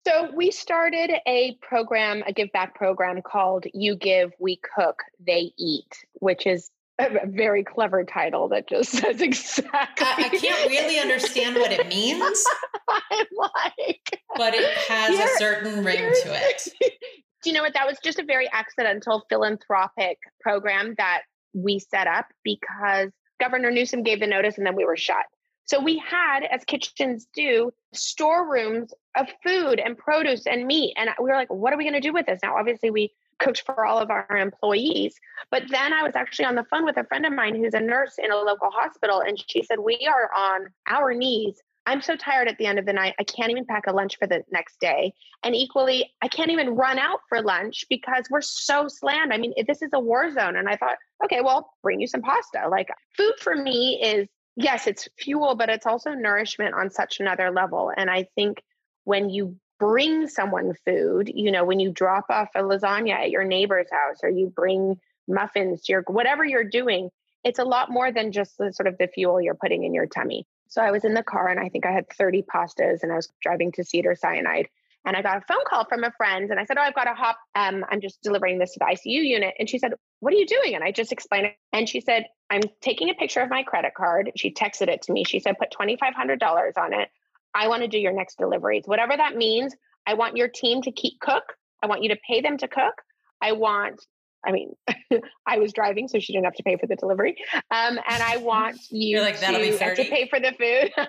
So, we started a program, a give back program called You Give, We Cook, They Eat, which is a very clever title that just says exactly. I, I can't really understand what it means. I'm like, but it has a certain ring to it. Do you know what? That was just a very accidental philanthropic program that we set up because Governor Newsom gave the notice and then we were shut. So we had, as kitchens do, storerooms of food and produce and meat. And we were like, what are we going to do with this? Now, obviously, we cooked for all of our employees. But then I was actually on the phone with a friend of mine who's a nurse in a local hospital, and she said, We are on our knees. I'm so tired at the end of the night. I can't even pack a lunch for the next day. And equally, I can't even run out for lunch because we're so slammed. I mean, this is a war zone. And I thought, okay, well, bring you some pasta. Like, food for me is, yes, it's fuel, but it's also nourishment on such another level. And I think when you bring someone food, you know, when you drop off a lasagna at your neighbor's house or you bring muffins to your whatever you're doing, it's a lot more than just the sort of the fuel you're putting in your tummy. So I was in the car and I think I had 30 pastas and I was driving to Cedar Sinai. And I got a phone call from a friend and I said, Oh, I've got a hop. Um, I'm just delivering this to the ICU unit. And she said, What are you doing? And I just explained it. And she said, I'm taking a picture of my credit card. She texted it to me. She said, Put $2,500 on it. I want to do your next deliveries. Whatever that means, I want your team to keep cook. I want you to pay them to cook. I want, I mean, I was driving, so she didn't have to pay for the delivery. Um, and I want you You're like, That'll to, be 30. to pay for the food.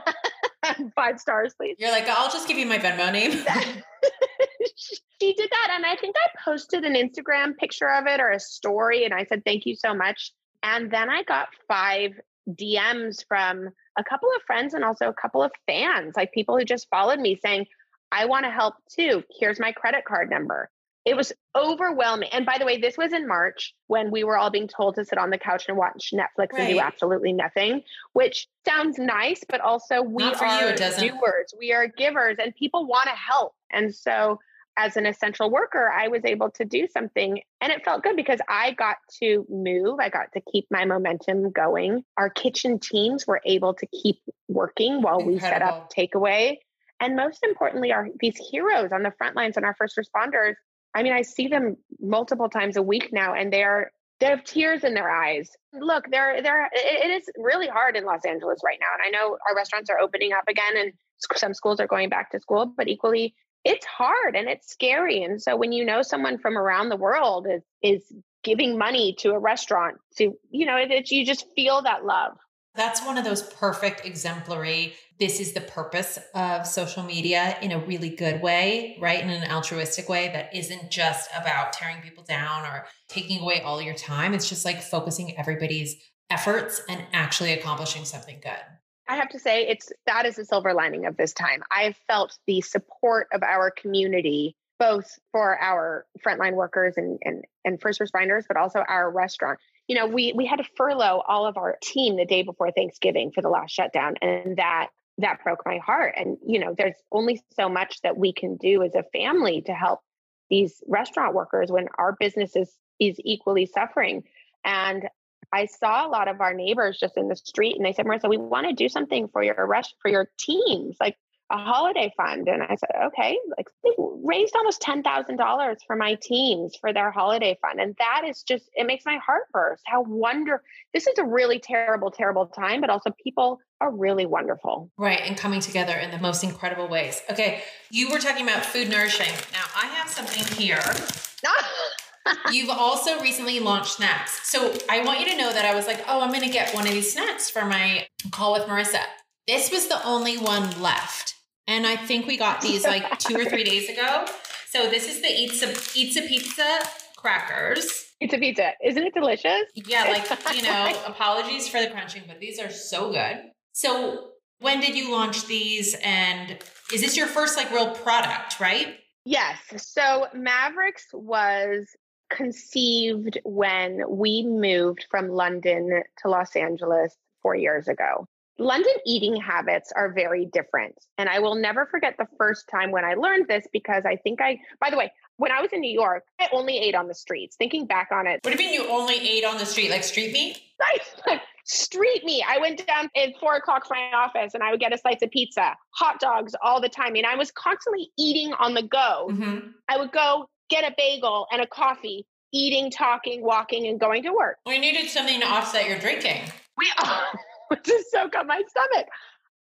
Five stars, please. You're like, I'll just give you my Venmo name. she did that. And I think I posted an Instagram picture of it or a story. And I said, thank you so much. And then I got five DMs from a couple of friends and also a couple of fans, like people who just followed me saying, I want to help too. Here's my credit card number. It was overwhelming. And by the way, this was in March when we were all being told to sit on the couch and watch Netflix right. and do absolutely nothing, which sounds nice, but also we are you, doers, we are givers, and people want to help. And so as an essential worker, I was able to do something and it felt good because I got to move. I got to keep my momentum going. Our kitchen teams were able to keep working while Incredible. we set up takeaway. And most importantly, are these heroes on the front lines and our first responders. I mean, I see them multiple times a week now and they're they have tears in their eyes. Look, they're they're it is really hard in Los Angeles right now. And I know our restaurants are opening up again and some schools are going back to school, but equally it's hard and it's scary. And so when you know someone from around the world is is giving money to a restaurant to, you know, it, it, you just feel that love. That's one of those perfect exemplary. This is the purpose of social media in a really good way, right? In an altruistic way that isn't just about tearing people down or taking away all your time. It's just like focusing everybody's efforts and actually accomplishing something good. I have to say, it's that is the silver lining of this time. I've felt the support of our community, both for our frontline workers and, and, and first responders, but also our restaurant. You know, we we had to furlough all of our team the day before Thanksgiving for the last shutdown, and that that broke my heart. And you know, there's only so much that we can do as a family to help these restaurant workers when our business is is equally suffering. And I saw a lot of our neighbors just in the street and they said, Marissa, we want to do something for your rest for your teams, like a holiday fund. And I said, okay, like they raised almost $10,000 for my teams for their holiday fund. And that is just, it makes my heart burst. How wonder, this is a really terrible, terrible time, but also people are really wonderful. Right. And coming together in the most incredible ways. Okay. You were talking about food nourishing. Now I have something here. You've also recently launched snacks. So I want you to know that I was like, oh, I'm going to get one of these snacks for my call with Marissa. This was the only one left. And I think we got these like two or three days ago. So this is the Eats a, Eats a Pizza crackers. It's a pizza. Isn't it delicious? Yeah, like, you know, apologies for the crunching, but these are so good. So when did you launch these? And is this your first like real product, right? Yes. So Mavericks was conceived when we moved from London to Los Angeles four years ago. London eating habits are very different. And I will never forget the first time when I learned this because I think I, by the way, when I was in New York, I only ate on the streets. Thinking back on it. What do you mean you only ate on the street? Like street meat? street meat. I went down at four o'clock for my office and I would get a slice of pizza, hot dogs all the time. And I was constantly eating on the go. Mm-hmm. I would go get a bagel and a coffee, eating, talking, walking, and going to work. We needed something to offset your drinking. We just soak up my stomach.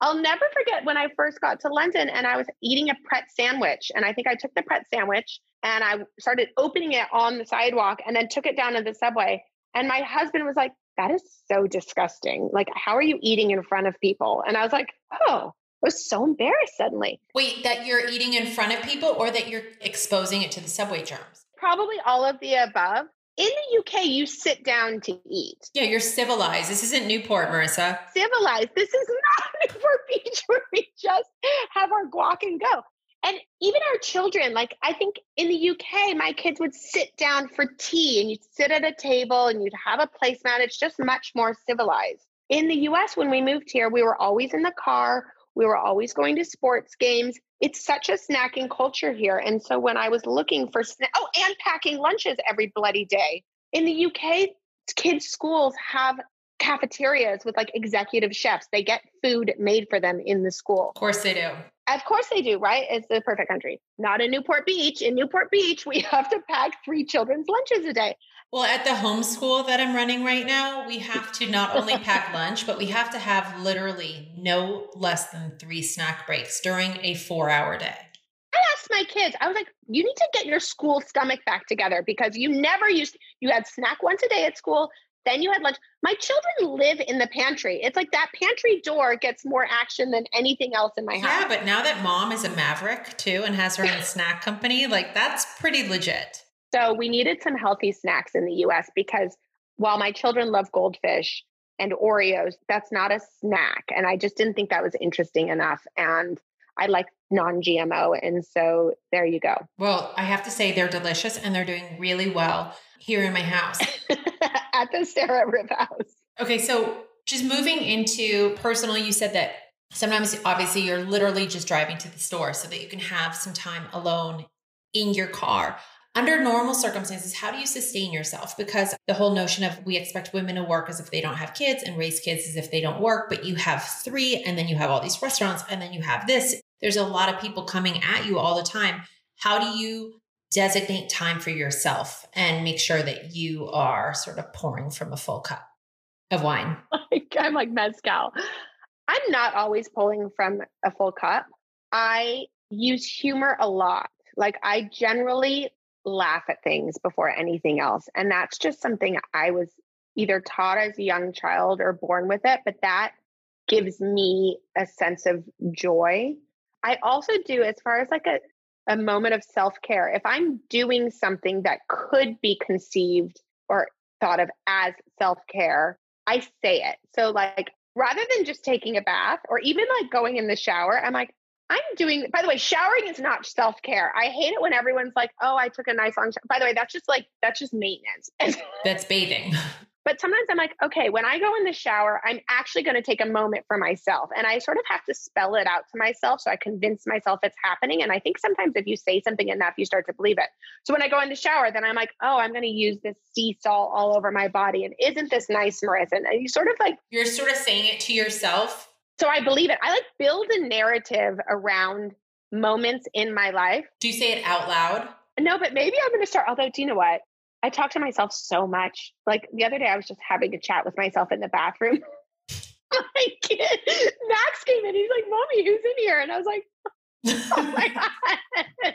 I'll never forget when I first got to London and I was eating a Pret sandwich. And I think I took the Pret sandwich and I started opening it on the sidewalk and then took it down to the subway. And my husband was like, That is so disgusting. Like, how are you eating in front of people? And I was like, Oh, I was so embarrassed suddenly. Wait, that you're eating in front of people or that you're exposing it to the subway germs? Probably all of the above. In the UK, you sit down to eat. Yeah, you're civilized. This isn't Newport, Marissa. Civilized. This is not Newport Beach where we just have our guac and go. And even our children, like I think in the UK, my kids would sit down for tea and you'd sit at a table and you'd have a placemat. It's just much more civilized. In the US, when we moved here, we were always in the car we were always going to sports games. It's such a snacking culture here. And so when I was looking for sna- oh, and packing lunches every bloody day. In the UK, kids' schools have cafeterias with like executive chefs. They get food made for them in the school. Of course they do. Of course they do, right? It's the perfect country. Not in Newport Beach. In Newport Beach, we have to pack three children's lunches a day. Well, at the homeschool that I'm running right now, we have to not only pack lunch, but we have to have literally no less than three snack breaks during a four hour day. I asked my kids, I was like, you need to get your school stomach back together because you never used, you had snack once a day at school, then you had lunch. My children live in the pantry. It's like that pantry door gets more action than anything else in my house. Yeah, but now that mom is a maverick too and has her own snack company, like that's pretty legit. So we needed some healthy snacks in the US because while my children love goldfish and Oreos, that's not a snack. And I just didn't think that was interesting enough. And I like non GMO. And so there you go. Well, I have to say they're delicious and they're doing really well here in my house. At the Sarah Rib house. Okay. So just moving into personal, you said that sometimes obviously you're literally just driving to the store so that you can have some time alone in your car under normal circumstances, how do you sustain yourself? Because the whole notion of we expect women to work as if they don't have kids and raise kids as if they don't work, but you have three, and then you have all these restaurants, and then you have this. There's a lot of people coming at you all the time. How do you designate time for yourself and make sure that you are sort of pouring from a full cup of wine? I'm like mezcal. I'm not always pulling from a full cup. I use humor a lot. Like I generally laugh at things before anything else. And that's just something I was either taught as a young child or born with it, but that gives me a sense of joy. I also do, as far as like a, a moment of self care, if I'm doing something that could be conceived or thought of as self care, I say it. So, like, rather than just taking a bath or even like going in the shower, I'm like, I'm doing, by the way, showering is not self care. I hate it when everyone's like, oh, I took a nice long shower. By the way, that's just like, that's just maintenance. that's bathing. But sometimes I'm like, okay, when I go in the shower, I'm actually going to take a moment for myself. And I sort of have to spell it out to myself. So I convince myself it's happening. And I think sometimes if you say something enough, you start to believe it. So when I go in the shower, then I'm like, oh, I'm going to use this sea salt all over my body. And isn't this nice, Marissa? And you sort of like, you're sort of saying it to yourself. So I believe it. I like build a narrative around moments in my life. Do you say it out loud? No, but maybe I'm going to start. Although, do you know what? I talk to myself so much. Like the other day, I was just having a chat with myself in the bathroom. like Max came in, he's like, "Mommy, who's in here?" And I was like, "Oh my god,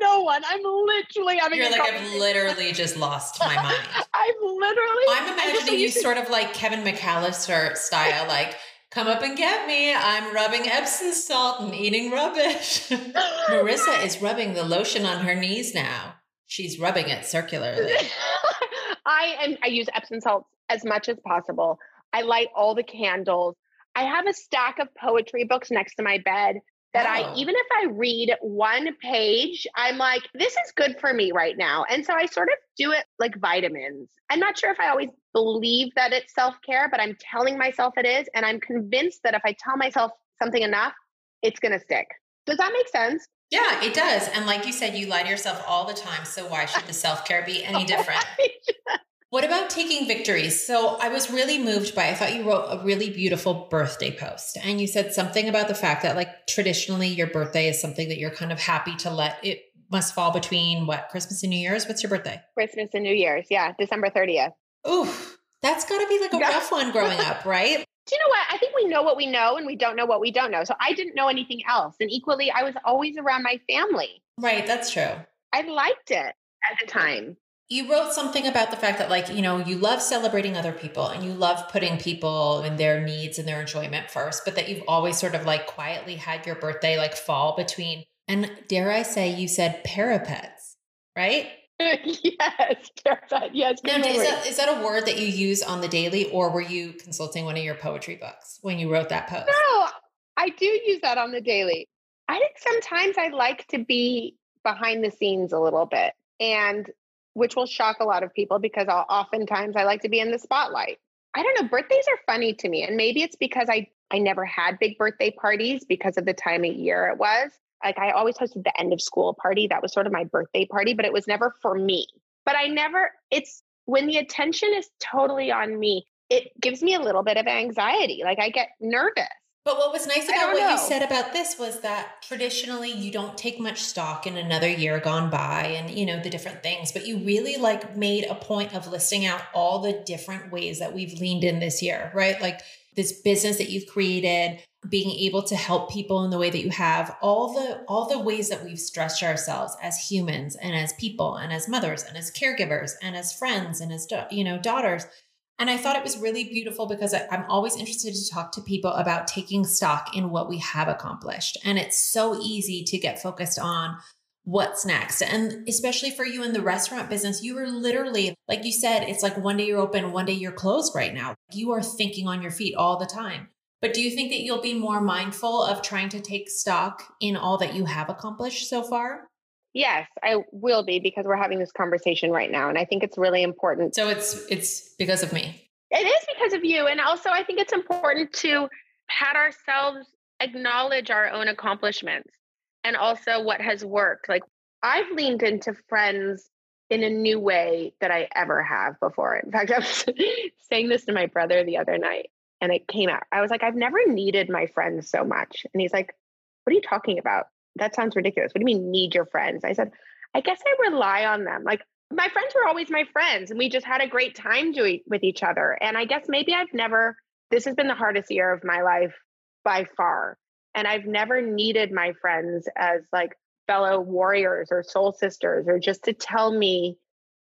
no one." I'm literally having. You're like, I've literally just lost my mind. I'm literally. I'm imagining you sort of like Kevin McAllister style, like. Come up and get me. I'm rubbing Epsom salt and eating rubbish. Marissa is rubbing the lotion on her knees now. She's rubbing it circularly. I am I use Epsom salts as much as possible. I light all the candles. I have a stack of poetry books next to my bed that oh. I even if I read one page, I'm like, this is good for me right now. And so I sort of do it like vitamins. I'm not sure if I always believe that it's self-care, but I'm telling myself it is. And I'm convinced that if I tell myself something enough, it's gonna stick. Does that make sense? Yeah, it does. And like you said, you lie to yourself all the time. So why should the self care be any different? What about taking victories? So I was really moved by, I thought you wrote a really beautiful birthday post. And you said something about the fact that, like, traditionally your birthday is something that you're kind of happy to let it must fall between what, Christmas and New Year's? What's your birthday? Christmas and New Year's. Yeah, December 30th. Ooh, that's got to be like a rough one growing up, right? Do you know what? I think we know what we know and we don't know what we don't know. So I didn't know anything else. And equally, I was always around my family. Right. That's true. I liked it at the time. You wrote something about the fact that, like, you know, you love celebrating other people and you love putting people and their needs and their enjoyment first, but that you've always sort of like quietly had your birthday like fall between, and dare I say, you said parapets, right? yes, terrified. Yes. Now, is that, is that a word that you use on the daily, or were you consulting one of your poetry books when you wrote that post? No, I do use that on the daily. I think sometimes I like to be behind the scenes a little bit, and which will shock a lot of people because I'll, oftentimes I like to be in the spotlight. I don't know. Birthdays are funny to me, and maybe it's because I I never had big birthday parties because of the time of year it was like I always hosted the end of school party. That was sort of my birthday party, but it was never for me. But I never, it's when the attention is totally on me, it gives me a little bit of anxiety. Like I get nervous. But what was nice about what know. you said about this was that traditionally you don't take much stock in another year gone by and you know the different things, but you really like made a point of listing out all the different ways that we've leaned in this year, right? Like this business that you've created, being able to help people in the way that you have all the all the ways that we've stretched ourselves as humans and as people and as mothers and as caregivers and as friends and as you know daughters. And i thought it was really beautiful because i'm always interested to talk to people about taking stock in what we have accomplished. And it's so easy to get focused on what's next and especially for you in the restaurant business you are literally like you said it's like one day you're open one day you're closed right now you are thinking on your feet all the time but do you think that you'll be more mindful of trying to take stock in all that you have accomplished so far? Yes, I will be because we're having this conversation right now and I think it's really important. So it's it's because of me. It is because of you and also I think it's important to pat ourselves acknowledge our own accomplishments and also what has worked. Like I've leaned into friends in a new way that I ever have before. In fact, I was saying this to my brother the other night and it came out. I was like, I've never needed my friends so much. And he's like, What are you talking about? That sounds ridiculous. What do you mean, need your friends? I said, I guess I rely on them. Like, my friends were always my friends, and we just had a great time doing with each other. And I guess maybe I've never, this has been the hardest year of my life by far. And I've never needed my friends as like fellow warriors or soul sisters or just to tell me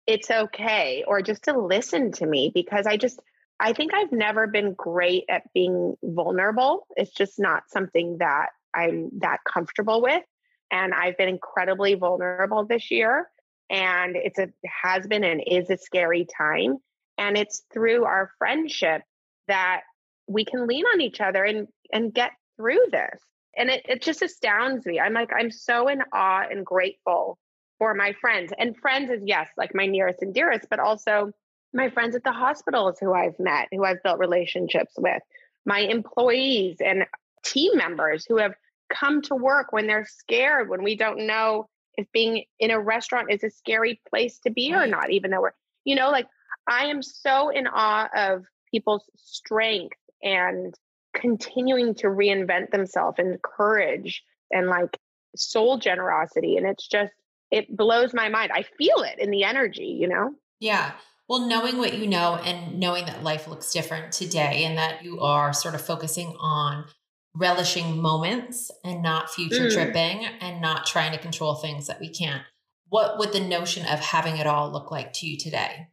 it's okay or just to listen to me because I just, I think I've never been great at being vulnerable. It's just not something that I'm that comfortable with. And I've been incredibly vulnerable this year. And it's a has been and is a scary time. And it's through our friendship that we can lean on each other and and get through this. And it, it just astounds me. I'm like, I'm so in awe and grateful for my friends. And friends is yes, like my nearest and dearest, but also my friends at the hospitals who I've met, who I've built relationships with, my employees and team members who have come to work when they're scared, when we don't know if being in a restaurant is a scary place to be or not, even though we're, you know, like I am so in awe of people's strength and continuing to reinvent themselves and courage and like soul generosity. And it's just, it blows my mind. I feel it in the energy, you know? Yeah. Well, knowing what you know and knowing that life looks different today and that you are sort of focusing on relishing moments and not future mm. tripping and not trying to control things that we can't. What would the notion of having it all look like to you today?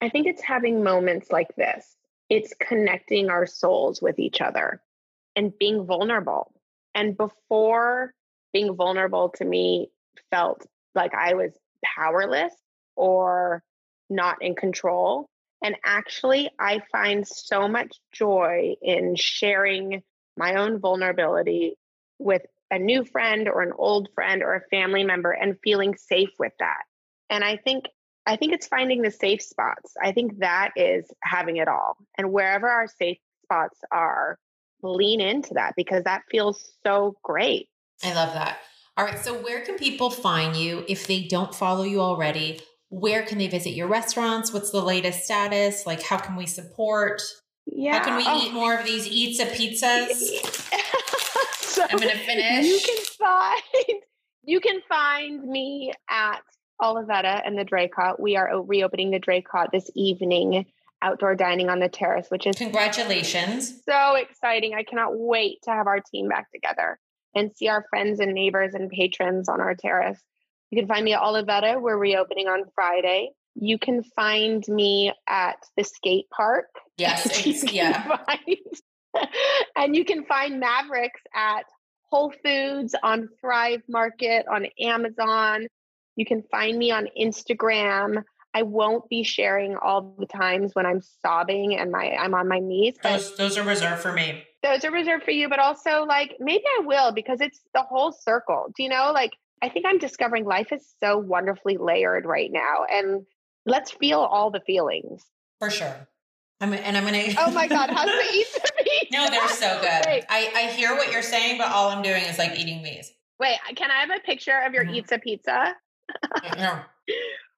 I think it's having moments like this. It's connecting our souls with each other and being vulnerable. And before being vulnerable to me felt like I was powerless or not in control. And actually, I find so much joy in sharing my own vulnerability with a new friend or an old friend or a family member and feeling safe with that. And I think I think it's finding the safe spots. I think that is having it all. And wherever our safe spots are, lean into that because that feels so great. I love that. All right. So, where can people find you if they don't follow you already? Where can they visit your restaurants? What's the latest status? Like, how can we support? Yeah. How can we oh. eat more of these eats a pizzas? so I'm going to finish. You can find you can find me at Olivetta and the Draycott. We are reopening the Draycott this evening, outdoor dining on the terrace, which is congratulations. So exciting. I cannot wait to have our team back together and see our friends and neighbors and patrons on our terrace. You can find me at Olivetta. We're reopening on Friday. You can find me at the skate park. Yes, yeah. Find, and you can find Mavericks at Whole Foods, on Thrive Market, on Amazon. You can find me on Instagram. I won't be sharing all the times when I'm sobbing and my I'm on my knees. Those those are reserved for me. Those are reserved for you, but also like maybe I will because it's the whole circle. Do you know? Like I think I'm discovering life is so wonderfully layered right now, and let's feel all the feelings. For sure. I'm, and I'm gonna. oh my god, how's the eat No, they're so good. Wait. I I hear what you're saying, but all I'm doing is like eating these. Wait, can I have a picture of your mm-hmm. Eatsa pizza? No.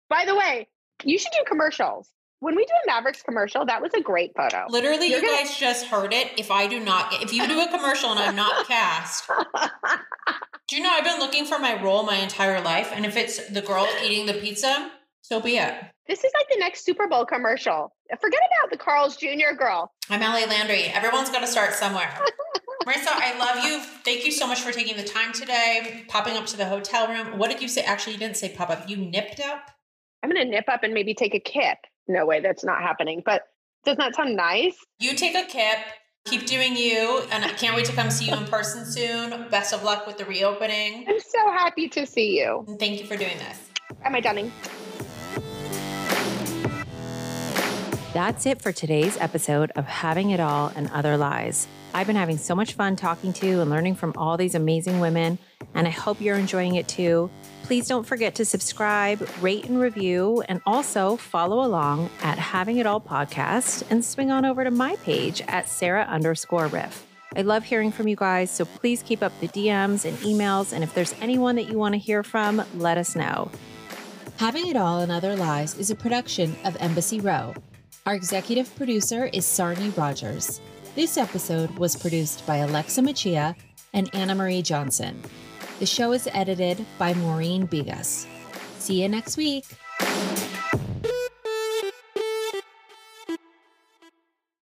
By the way, you should do commercials. When we do a Mavericks commercial, that was a great photo. Literally, You're you gonna... guys just heard it. If I do not, if you do a commercial and I'm not cast, do you know I've been looking for my role my entire life, and if it's the girl eating the pizza, so be it. This is like the next Super Bowl commercial. Forget about the Carl's Jr. girl. I'm Ellie Landry. Everyone's got to start somewhere. Marissa, I love you. Thank you so much for taking the time today, popping up to the hotel room. What did you say? Actually, you didn't say pop up. You nipped up? I'm going to nip up and maybe take a kip. No way, that's not happening. But doesn't that sound nice? You take a kip. Keep doing you, and I can't wait to come see you in person soon. Best of luck with the reopening. I'm so happy to see you. And thank you for doing this. Am I Dunning? That's it for today's episode of Having It All and Other Lies. I've been having so much fun talking to and learning from all these amazing women, and I hope you're enjoying it too. Please don't forget to subscribe, rate, and review, and also follow along at Having It All Podcast and swing on over to my page at Sarah underscore Riff. I love hearing from you guys, so please keep up the DMs and emails. And if there's anyone that you want to hear from, let us know. Having It All and Other Lies is a production of Embassy Row. Our executive producer is Sarni Rogers. This episode was produced by Alexa Machia and Anna Marie Johnson. The show is edited by Maureen Bigas. See you next week.